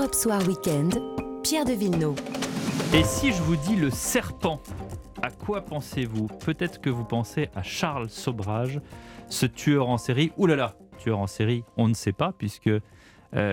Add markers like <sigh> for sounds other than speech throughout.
Europe Soir Weekend, Pierre de Villeneuve. Et si je vous dis le serpent, à quoi pensez-vous? Peut-être que vous pensez à Charles Sobrage, ce tueur en série. Ouh là là, tueur en série, on ne sait pas puisque euh,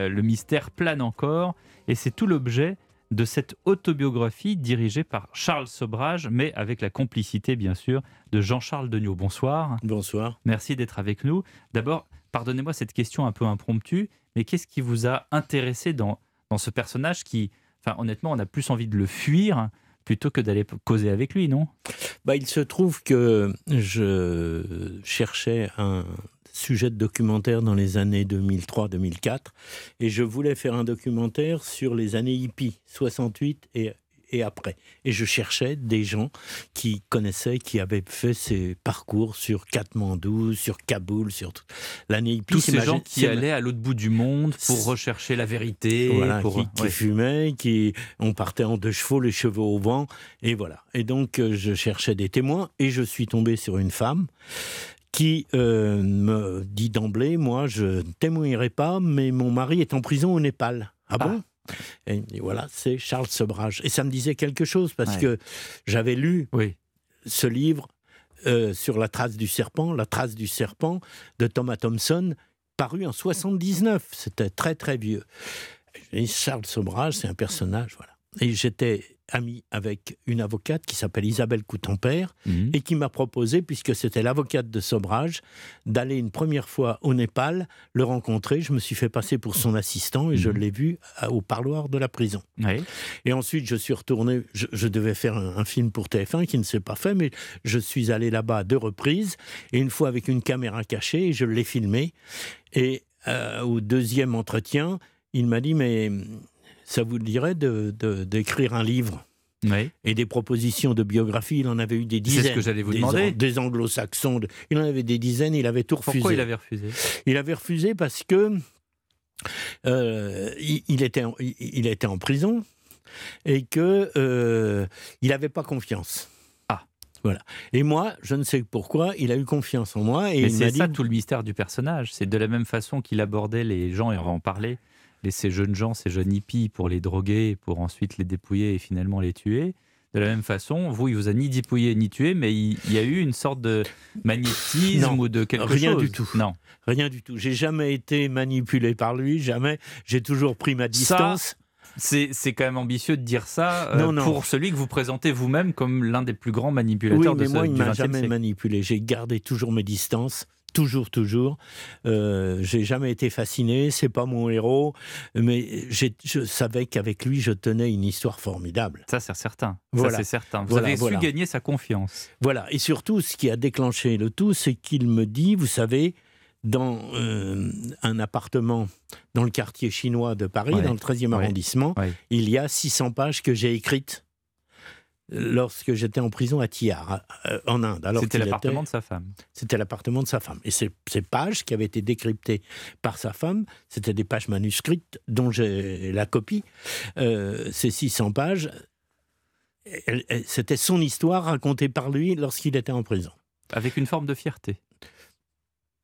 le mystère plane encore. Et c'est tout l'objet de cette autobiographie dirigée par Charles Sobrage, mais avec la complicité, bien sûr, de Jean-Charles Degnaud. Bonsoir. Bonsoir. Merci d'être avec nous. D'abord, pardonnez-moi cette question un peu impromptue, mais qu'est-ce qui vous a intéressé dans, dans ce personnage qui, enfin, honnêtement, on a plus envie de le fuir plutôt que d'aller causer avec lui, non? Bah, Il se trouve que je cherchais un sujet de documentaire dans les années 2003-2004 et je voulais faire un documentaire sur les années hippies, 68 et et après. Et je cherchais des gens qui connaissaient, qui avaient fait ces parcours sur Katmandou, sur Kaboul, sur tout. l'année. Tous ces gens qui allaient à l'autre bout du monde pour rechercher la vérité. Voilà, pour... qui, fumaient, qui on partait en deux chevaux, les cheveux au vent, et voilà. Et donc euh, je cherchais des témoins et je suis tombé sur une femme qui euh, me dit d'emblée, moi, je ne témoignerai pas, mais mon mari est en prison au Népal. Ah, bon? Et, voilà, c'est Charles Sobrage. Et ça me disait quelque chose parce que j'avais lu ce livre euh, sur la trace du serpent, la trace du serpent de Thomas Thompson, paru en 79. C'était très très vieux. Et Charles Sobrage, c'est un personnage, voilà. Et j'étais ami avec une avocate qui s'appelle Isabelle Coutempère mhm. et qui m'a proposé, puisque c'était l'avocate de Sobrage, d'aller une première fois au Népal, le rencontrer. Je me suis fait passer pour son assistant et je mhm. l'ai vu au parloir de la prison. Et ensuite, je suis retourné, je, devais faire un, film pour TF1 qui ne s'est pas fait, mais je suis allé là-bas à deux reprises et une fois avec une caméra cachée et je l'ai filmé. Et euh, au deuxième entretien, il m'a dit, mais ça vous dirait d'écrire de, un livre Et des propositions de biographie, il en avait eu des dizaines. C'est ce que j'allais vous demander. Des anglo-saxons, il en avait des dizaines, il avait tout refusé. Pourquoi il avait refusé? Il avait refusé parce que euh, il, était en, il était en prison et que euh, il n'avait pas confiance. Ah. Voilà. Et moi, je ne sais pourquoi, il a eu confiance en moi. Et c'est ça tout le mystère du personnage. C'est de la même façon qu'il abordait les gens, et on va parler, ces jeunes gens, ces jeunes hippies, pour les droguer, pour ensuite les dépouiller et finalement les tuer. De la même façon, vous, il vous a ni dépouillé ni tué, mais il, y a eu une sorte de magnétisme ou de quelque rien chose. Rien du tout. Non. Rien du tout. J'ai jamais été manipulé par lui, jamais. J'ai toujours pris ma distance. C'est quand même ambitieux de dire ça euh, pour celui que vous présentez vous-même comme l'un des plus grands manipulateurs oui, mais moi, il m'a jamais manipulé. J'ai gardé toujours mes distances toujours, toujours. Euh, j'ai jamais été fasciné, c'est pas mon héros, mais je savais qu'avec lui, je tenais une histoire formidable. Ça, c'est certain. Voilà. c'est certain. Vous avez su gagner sa confiance. Voilà. Et surtout, ce qui a déclenché le tout, c'est qu'il me dit, vous savez, dans euh, un appartement dans le quartier chinois de Paris, dans le 13e arrondissement, il y a 600 pages que j'ai écrites lorsque j'étais en prison à Tihar, euh, en Inde. C'était l'appartement de sa femme. C'était l'appartement de sa femme. Et ces, pages qui avaient été décryptées par sa femme, c'était des pages manuscrites dont j'ai la copie. Euh, ces 600 pages, c'était son histoire racontée par lui lorsqu'il était en prison. Avec une forme de fierté.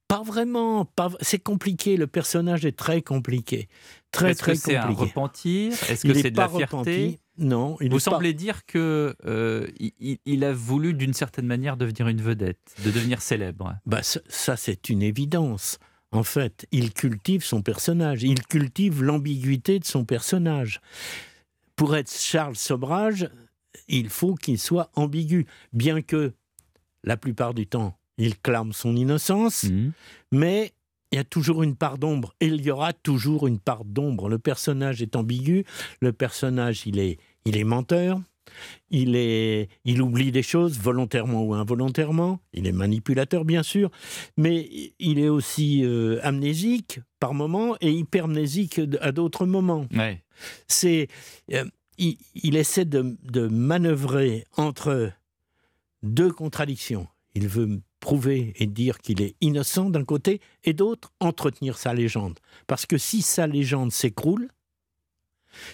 Pas vraiment. Pas... C'est compliqué. Le personnage est très compliqué. Très, très compliqué. Est-ce que c'est un repentir? Est-ce que c'est de la fierté? Non, il Vous semblez dire que euh, il, a voulu d'une certaine manière devenir une vedette, de devenir célèbre. Bah ça, c'est une évidence. En fait, il cultive son personnage, il cultive l'ambiguïté de son personnage. Pour être Charles Sobrage, il faut qu'il soit ambigu, bien que la plupart du temps, il clame son innocence, mmh. mais il y a toujours une part d'ombre et il y aura toujours une part d'ombre. Le personnage est ambigu, le personnage il est, il est menteur, il, est, il oublie des choses volontairement ou involontairement, il est manipulateur bien sûr, mais il est aussi euh, amnésique par moments et hypermnésique à d'autres moments. C'est, euh, il, essaie de, de manœuvrer entre deux contradictions. Il veut prouver et dire qu'il est innocent d'un côté, et d'autre, entretenir sa légende. Parce que si sa légende s'écroule,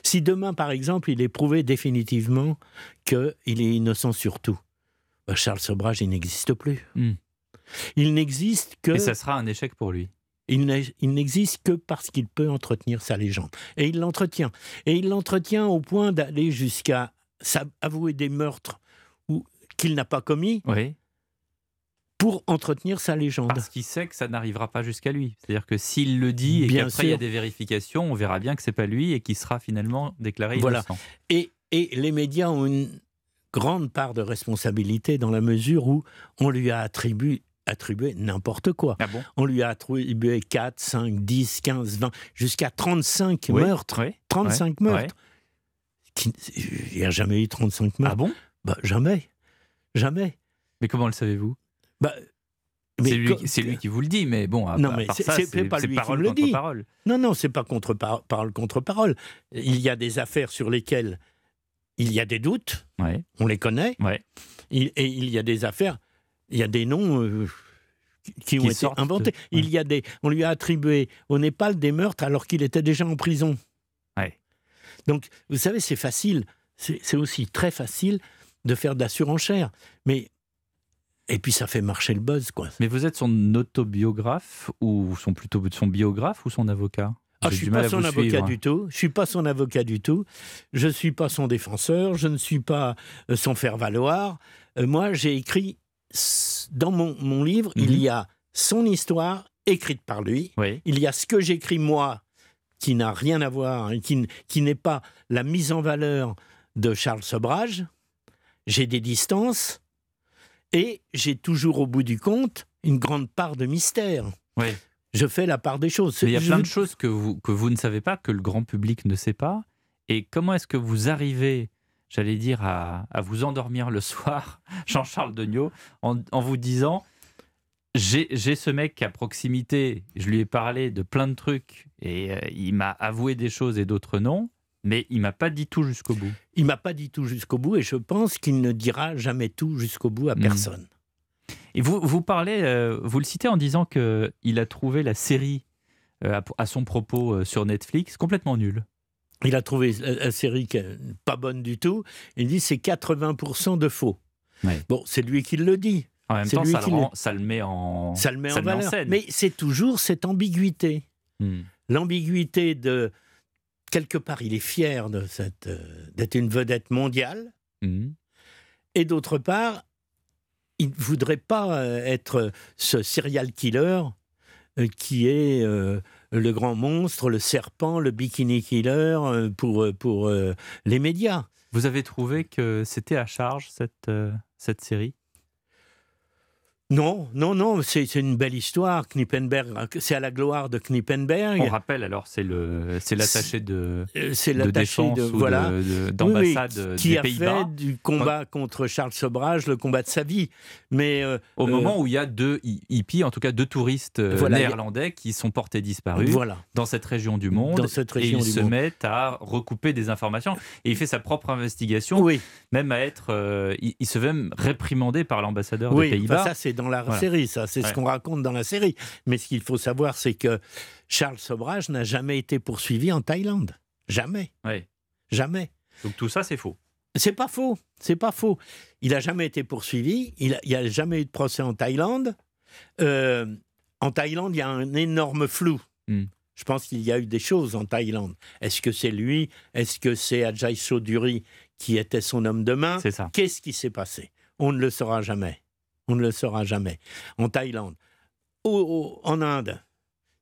si demain, par exemple, il est prouvé définitivement qu'il est innocent sur tout, bah, Charles Sobrage, il n'existe plus. Hmm. Il n'existe que... Et ça sera un échec pour lui. Il n'existe que parce qu'il peut entretenir sa légende. Et il l'entretient. Et il l'entretient au point d'aller jusqu'à avouer des meurtres qu'il n'a pas commis. Oui pour entretenir sa légende. Parce qu'il sait que ça n'arrivera pas jusqu'à lui. C'est-à-dire que s'il le dit et qu'après il y a des vérifications, on verra bien que c'est pas lui et qu'il sera finalement déclaré voilà. innocent. Et, et les médias ont une grande part de responsabilité dans la mesure où on lui a attribué attribué n'importe quoi. Ah bon? On lui a attribué 4, 5, 10, 15, 20, jusqu'à 35 meurtres. 35 meurtres. Il n'y a jamais eu 35 meurtres. Ah bon? Bah, Jamais. Jamais. Mais comment le savez-vous? Bah, c'est lui, qui vous le dit, mais bon, à, non, mais c'est pas lui qui me le dit. Parole. Non, non, c'est pas contre parole contre parole. Il y a des affaires sur lesquelles il y a des doutes. On les connaît. Ouais. et il y a des affaires, il y a des noms. Euh, qui ont été inventés. Il y a des, on lui a attribué au Népal des meurtres alors qu'il était déjà en prison. Ouais. Donc, vous savez, c'est facile. C'est aussi très facile de faire de la surenchère. Mais et puis ça fait marcher le buzz, quoi. Mais vous êtes son autobiographe ou son plutôt son biographe ou son avocat? Ah, je suis pas son avocat du tout. Je suis pas son avocat du tout. Je suis pas son défenseur. Je ne suis pas euh, son faire valoir. Euh, moi, j'ai écrit dans mon, mon livre, il mhm. y a son histoire écrite par lui. Il y a ce que j'écris moi, qui n'a rien à voir, hein, qui, qui n'est pas la mise en valeur de Charles Sobrage. J'ai des distances. Et j'ai toujours au bout du compte une grande part de mystère. Oui. Je fais la part des choses. il y a plein de choses que vous, que vous ne savez pas, que le grand public ne sait pas. Et comment est-ce que vous arrivez, j'allais dire, à, à, vous endormir le soir, <laughs> Jean-Charles Degnaud, en, en vous disant j'ai ce mec à proximité, je lui ai parlé de plein de trucs et euh, il m'a avoué des choses et d'autres non. Mais il m'a pas dit tout jusqu'au bout. Il m'a pas dit tout jusqu'au bout et je pense qu'il ne dira jamais tout jusqu'au bout à hmm. personne. Et vous, vous parlez, euh, vous le citez en disant qu'il a trouvé la série euh, à, son propos euh, sur Netflix complètement nulle. Il a trouvé la, série pas bonne du tout. Il dit c'est 80% de faux. Bon, c'est lui qui le dit. En même temps, ça le, ça le, met en, ça le met en valeur. Mais c'est toujours cette ambiguïté. Hmm. L'ambiguïté de quelque part, il est fier de cette, euh, d'être une vedette mondiale. Mhm. Et d'autre part, il ne voudrait pas euh, être ce serial killer euh, qui est le grand monstre, le serpent, le bikini killer pour, pour les médias. Vous avez trouvé que c'était à charge cette, cette série? Non, non, non, c'est une belle histoire. Knippenberg, c'est à la gloire de Knippenberg. On rappelle alors, c'est le, c'est l'attaché de, euh, c'est de défense de, voilà, d'ambassade oui, qui a fait du combat contre Charles Sobrage le combat de sa vie. Mais euh, au euh, moment où il y a deux hippies, en tout cas deux touristes néerlandais qui sont portés disparus dans cette région du monde, dans cette région et ils se mettent à recouper des informations et il fait sa propre investigation, oui. même à être, il, se fait même réprimander par l'ambassadeur des Pays-Bas. c'est dans la série, ça, c'est ce qu'on raconte dans la série. Mais ce qu'il faut savoir, c'est que Charles Sobrage n'a jamais été poursuivi en Thaïlande. Jamais. Jamais. Donc tout ça, c'est faux. C'est pas faux. C'est pas faux. Il a jamais été poursuivi. Il n'y a, jamais eu de procès en Thaïlande. Euh, en Thaïlande, il y a un énorme flou. Hmm. Je pense qu'il y a eu des choses en Thaïlande. Est-ce que c'est lui? Est-ce que c'est Ajay Soduri qui était son homme de main? C'est ça. Qu'est-ce qui s'est passé? On ne le saura jamais. On ne le saura jamais. En Thaïlande, en Inde,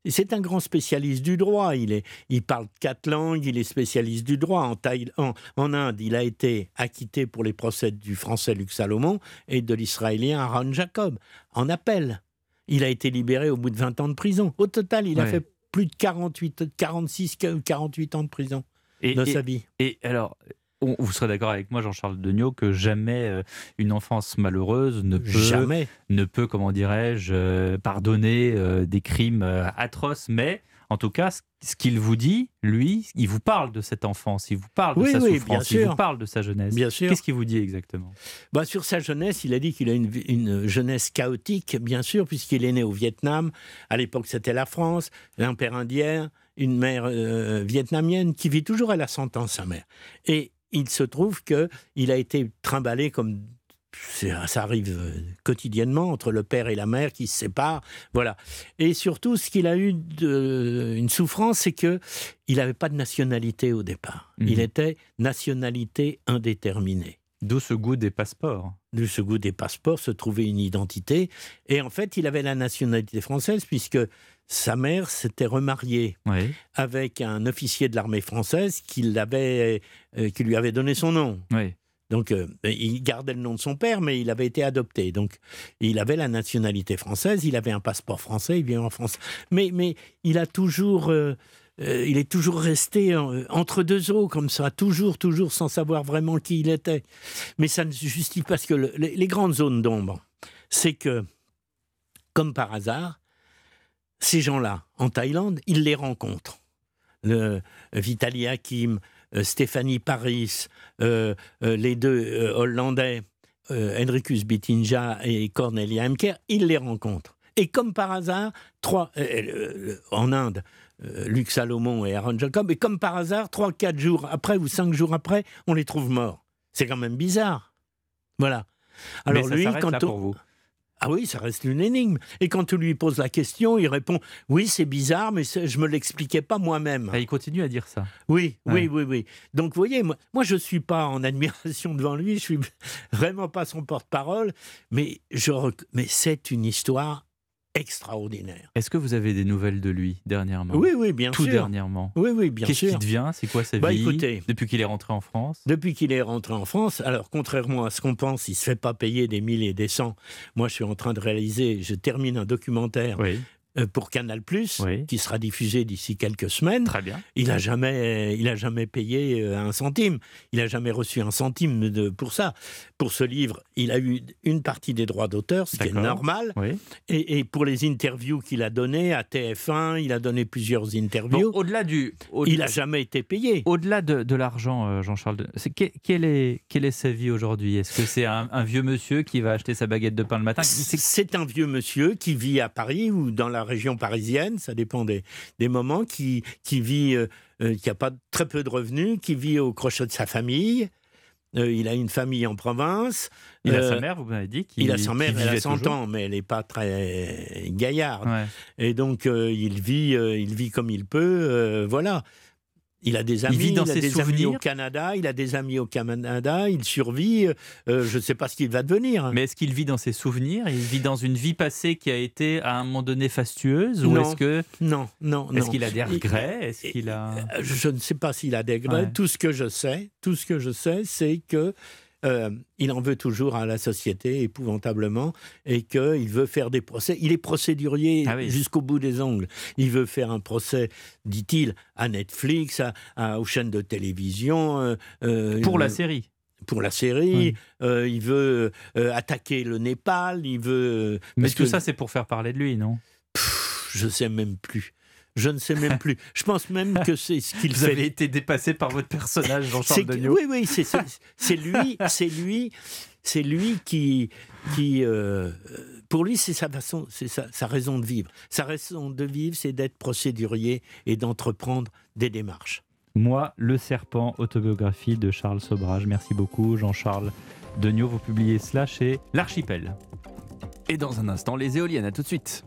c'est un grand spécialiste du droit. Il, est, il parle quatre langues, il est spécialiste du droit. En, en, en, Inde, il a été acquitté pour les procès du français Luc Salomon et de l'israélien Aaron Jacob, en appel. Il a été libéré au bout de 20 ans de prison. Au total, il a fait plus de 48, 46, 48 ans de prison et, dans sa vie. Et alors, vous serez d'accord avec moi, Jean-Charles Degnaud, que jamais euh, une enfance malheureuse ne peut, jamais. ne peut comment dirais-je, euh, pardonner euh, des crimes atroces. Mais en tout cas, ce qu'il vous dit, lui, il vous parle de cette enfance, il vous parle de sa souffrance, il vous parle de sa jeunesse. Bien sûr. Qu'est-ce qu'il vous dit exactement? Bah, Sur sa jeunesse, il a dit qu'il a une, une, jeunesse chaotique, bien sûr, puisqu'il est né au Vietnam. À l'époque, c'était la France, l'Empire indien, une mère vietnamienne qui vit toujours à la sentence, sa mère. Et il se trouve qu'il a été trimballé comme ça arrive euh, quotidiennement entre le père et la mère qui se séparent, voilà. Et surtout, ce qu'il a eu de, une souffrance, c'est que il n'avait pas de nationalité au départ. Mhm. Il était nationalité indéterminée. D'où ce goût des passeports. De ce goût des passeports, se trouvait une identité. Et en fait, il avait la nationalité française puisque sa mère s'était remariée Oui, avec un officier de l'armée française qui, euh, qui lui avait donné son nom. oui. Donc, euh, il gardait le nom de son père, mais il avait été adopté. Donc, il avait la nationalité française, il avait un passeport français, il vient en France. Mais, mais il a toujours, euh, il est toujours resté entre deux eaux comme ça, toujours, toujours, sans savoir vraiment qui il était. Mais ça ne se justifie pas parce que le- les, les grandes zones d'ombre, c'est que, comme par hasard, ces gens-là, en Thaïlande, il les rencontre. Le Vitaly Hakim, euh, Stéphanie Paris, euh, euh, les deux euh, Hollandais, euh, Henricus Bittinja et Cornelia Emker, il les rencontre. Et comme par hasard, trois, euh, euh, en Inde, euh, Luc Salomon et Aaron Jacob, et comme par hasard, trois, quatre jours après ou cinq jours après, on les trouve morts. C'est quand même bizarre. Voilà. Alors Mais ça lui, quand là on- pour vous. Ah oui, ça reste une énigme. Et quand on lui pose la question, il répond Oui, c'est bizarre, mais je me l'expliquais pas moi-même. Ah, il continue à dire ça. Oui, Ouais. oui, oui, oui. Donc, vous voyez, moi, moi je ne suis pas en admiration devant lui, je suis <laughs> vraiment pas son porte-parole, mais, je rec- mais c'est une histoire extraordinaire. Est-ce que vous avez des nouvelles de lui dernièrement? Oui, oui, bien Tout sûr. dernièrement. Oui, oui, bien Qu'est-ce sûr. qui devient? C'est quoi sa Bah, vie écoutez. Depuis qu'il est rentré en France? Depuis qu'il est rentré en France, alors contrairement à ce qu'on pense, il se fait pas payer des milliers et des cents. Moi, je suis en train de réaliser, je termine un documentaire Oui, pour Canal+, Oui. qui sera diffusé d'ici quelques semaines. très bien. Il a jamais, il a jamais payé euh, un centime. Il a jamais reçu un centime de, pour ça. Pour ce livre, il a eu une partie des droits d'auteur, ce qui est normal. Oui. Et, et pour les interviews qu'il a données à TF1, il a donné plusieurs interviews. au-delà du, au- il a jamais été payé. au-delà de, de l'argent, euh, Jean-Charles, de- quelle, est, quelle est sa vie aujourd'hui? Est-ce que c'est un, un vieux monsieur qui va acheter sa baguette de pain le matin? C'est- C'est un vieux monsieur qui vit à Paris ou dans la région parisienne, ça dépend des, des moments, qui, qui vit, euh, euh, qui a pas très peu de revenus, qui vit au crochet de sa famille. Euh, il a une famille en province. Il a sa mère, vous m'avez dit. Il a sa mère, elle a vivait 100 toujours. ans, mais elle n'est pas très gaillarde. Ouais. Et donc, euh, il, vit, il vit comme il peut. voilà. Il a des amis, vit dans a ses des amis souvenirs au Canada, il a des amis au Canada, il survit. euh, je ne sais pas ce qu'il va devenir. Mais est-ce qu'il vit dans ses souvenirs? Il vit dans une vie passée qui a été à un moment donné fastueuse Ou Non. est-ce que Non, non, est-ce qu'il a des Il- regrets? Est-ce qu'il a Euh, Je ne sais pas s'il a des regrets. Ouais. Tout ce que je sais, tout ce que je sais, c'est que euh, il en veut toujours à la société épouvantablement et qu'il veut faire des procès. Il est procédurier Ah oui. jusqu'au bout des ongles. Il veut faire un procès, dit-il, à Netflix, à, à- aux chaînes de télévision. euh, euh, pour la série pour la série. Oui. Euh, il veut attaquer le Népal. Il veut. Mais tout que- ça, c'est pour faire parler de lui, non? Pff, je sais même plus. Je ne sais même <laughs> plus. Je pense même que c'est ce qu'il Vous fait. avez été dépassé par votre personnage, C'est Jean-Charles Degnaud. oui, oui, c'est c'est- c'est lui, c'est lui, c'est lui qui, qui euh, pour lui, c'est sa façon, c'est sa, sa raison de vivre. Sa raison de vivre, c'est d'être procédurier et d'entreprendre des démarches. Moi, Le Serpent, autobiographie de Charles Sobrage. Merci beaucoup, Jean-Charles Degnaud. Vous publiez cela chez L'Archipel. Et dans un instant, les éoliennes, à tout de suite.